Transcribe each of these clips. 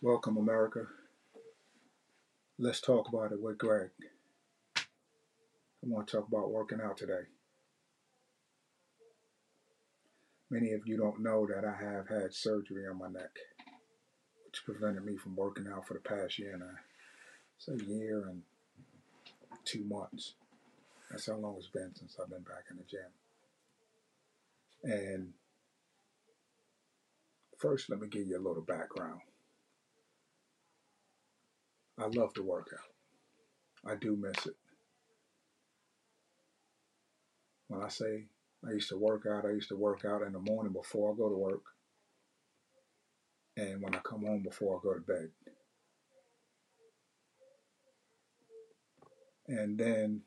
Welcome, America. Let's talk about it with Gregg. I want to talk about working out today. Many of you don't know that I have had surgery on my neck, which prevented me from working out for the past year and a, it's a year and two months. That's how long it's been since I've been back in the gym. And first, let me give you a little background. I love to work out. I do miss it. When I say I used to work out, I used to work out in the morning before I go to work and when I come home before I go to bed. And then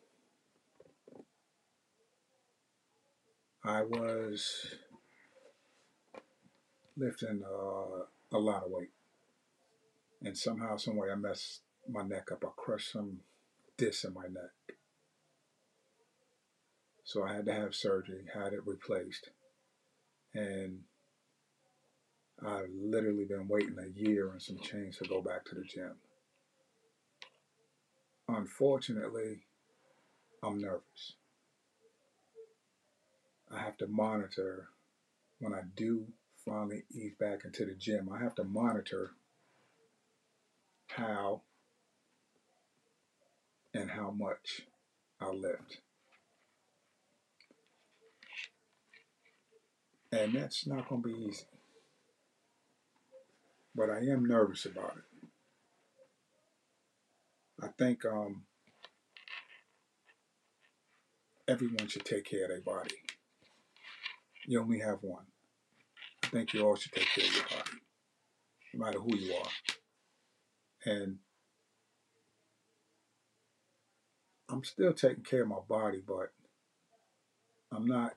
I was lifting uh, a lot of weight and somehow, some way, I messed my neck up. I crushed some disc in my neck. So I had to have surgery, had it replaced. And I've literally been waiting a year and some change to go back to the gym. Unfortunately, I'm nervous. I have to monitor when I do finally ease back into the gym. I have to monitor how and how much I lift. And that's not going to be easy. But I am nervous about it. I think um, everyone should take care of their body. You only have one. I think you all should take care of your body, no matter who you are. And I'm still taking care of my body, but I'm not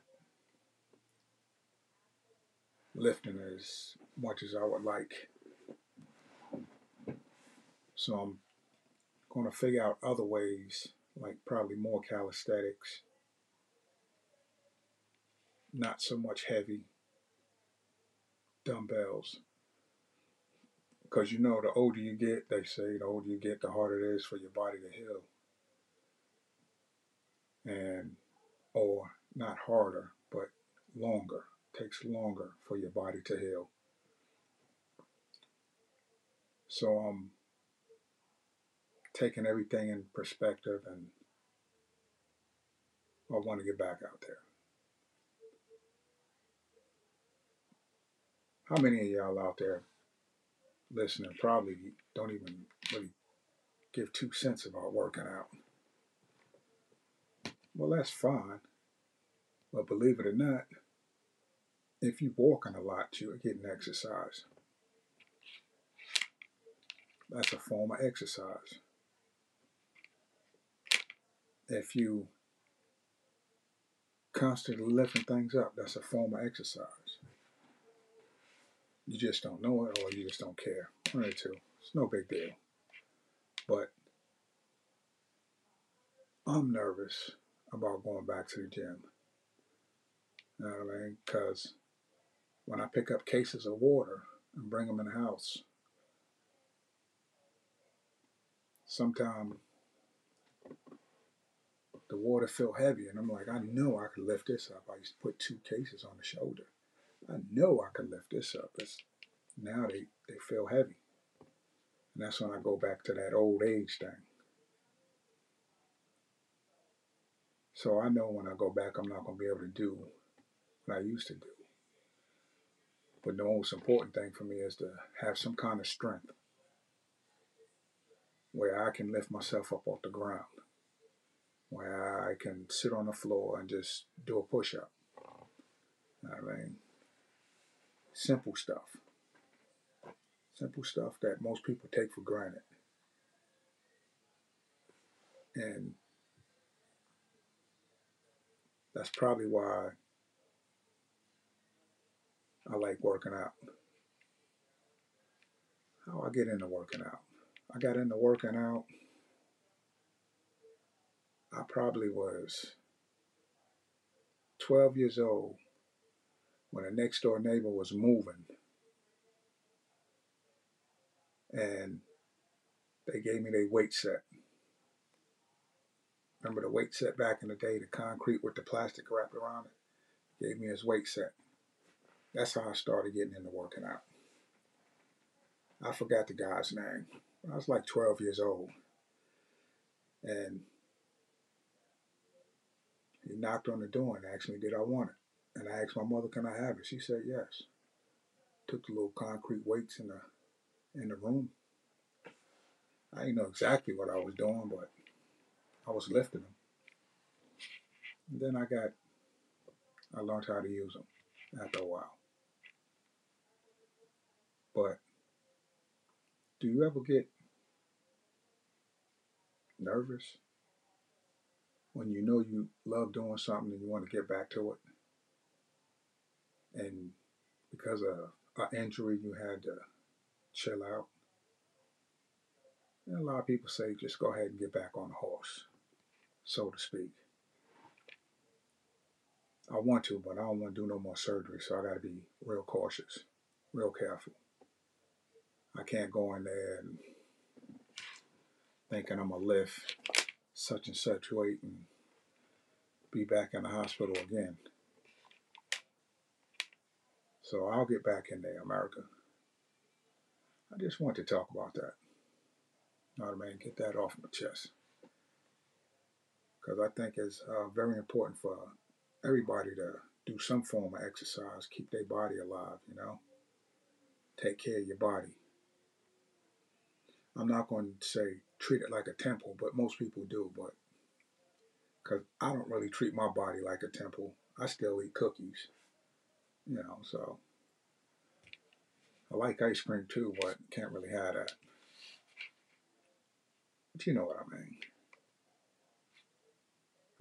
lifting as much as I would like. So I'm going to figure out other ways, like probably more calisthenics, not so much heavy dumbbells. Because you know, the older you get, they say, the older you get, the harder it is for your body to heal. And, or not harder, but longer. Takes longer for your body to heal. So I'm taking everything in perspective and I want to get back out there. How many of y'all out there listening probably don't even really give two cents about working out. Well, that's fine. But believe it or not, if you're walking a lot, you're getting exercise. That's a form of exercise. If you constantly lifting things up, that's a form of exercise. You just don't know it or you just don't care. One or two. It's no big deal. But I'm nervous about going back to the gym. You know what I mean? Because when I pick up cases of water and bring them in the house, sometimes the water feel heavy, and I'm like, I know I could lift this up. I used to put two cases on the shoulder. I know I can lift this up. It's, now they, they feel heavy. And that's when I go back to that old age thing. So I know when I go back, I'm not going to be able to do what I used to do. But the most important thing for me is to have some kind of strength where I can lift myself up off the ground, where I can sit on the floor and just do a push up. I mean, Simple stuff. Simple stuff that most people take for granted. And that's probably why I like working out. How I get into working out. I got into working out. I probably was 12 years old when a next door neighbor was moving. and they gave me their weight set. Remember the weight set back in the day, the concrete with the plastic wrapped around it? Gave me his weight set. That's how I started getting into working out. I forgot the guy's name. I was like 12 years old. And he knocked on the door and asked me, did I want it? And I asked my mother, can I have it? She said, yes. Took the little concrete weights in the, in the room. I didn't know exactly what I was doing, but I was lifting them. And then I got, I learned how to use them after a while. But do you ever get nervous when you know you love doing something and you want to get back to it? And because of an injury, you had to chill out. And a lot of people say just go ahead and get back on the horse, so to speak. I want to, but I don't want to do no more surgery, so I got to be real cautious, real careful. I can't go in there and thinking I'm gonna lift such and such weight and be back in the hospital again. So I'll get back in there, America. I just want to talk about that. Know what I mean? Get that off my chest. Because I think it's uh, very important for everybody to do some form of exercise, keep their body alive, you know? Take care of your body. I'm not going to say treat it like a temple, but most people do. But because I don't really treat my body like a temple, I still eat cookies, you know. So I like ice cream too, but can't really have that. But you know what I mean.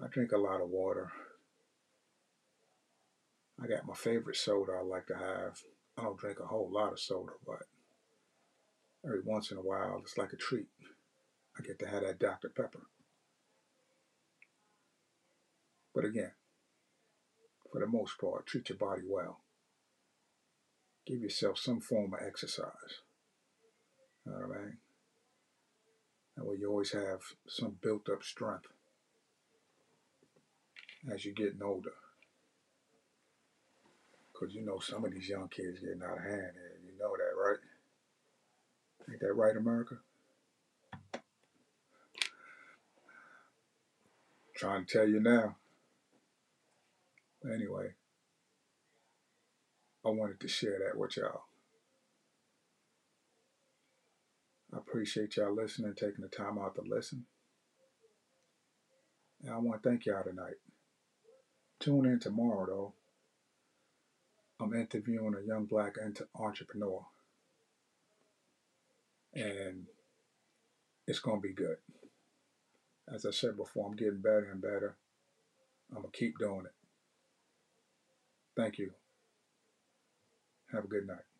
I drink a lot of water. I got my favorite soda I like to have. I don't drink a whole lot of soda, but every once in a while, it's like a treat. I get to have that Dr. Pepper. But again, for the most part, treat your body well. Give yourself some form of exercise. I mean? That way you always have some built up strength as you're getting older. Because you know some of these young kids getting out of hand, and you know that, right? Ain't that right, America? Trying to tell you now. Anyway, I wanted to share that with y'all. I appreciate y'all listening, taking the time out to listen. And I want to thank y'all tonight. Tune in tomorrow, though. I'm interviewing a young black entrepreneur and it's going to be good. As I said before, I'm getting better and better. I'm going to keep doing it. Thank you. Have a good night.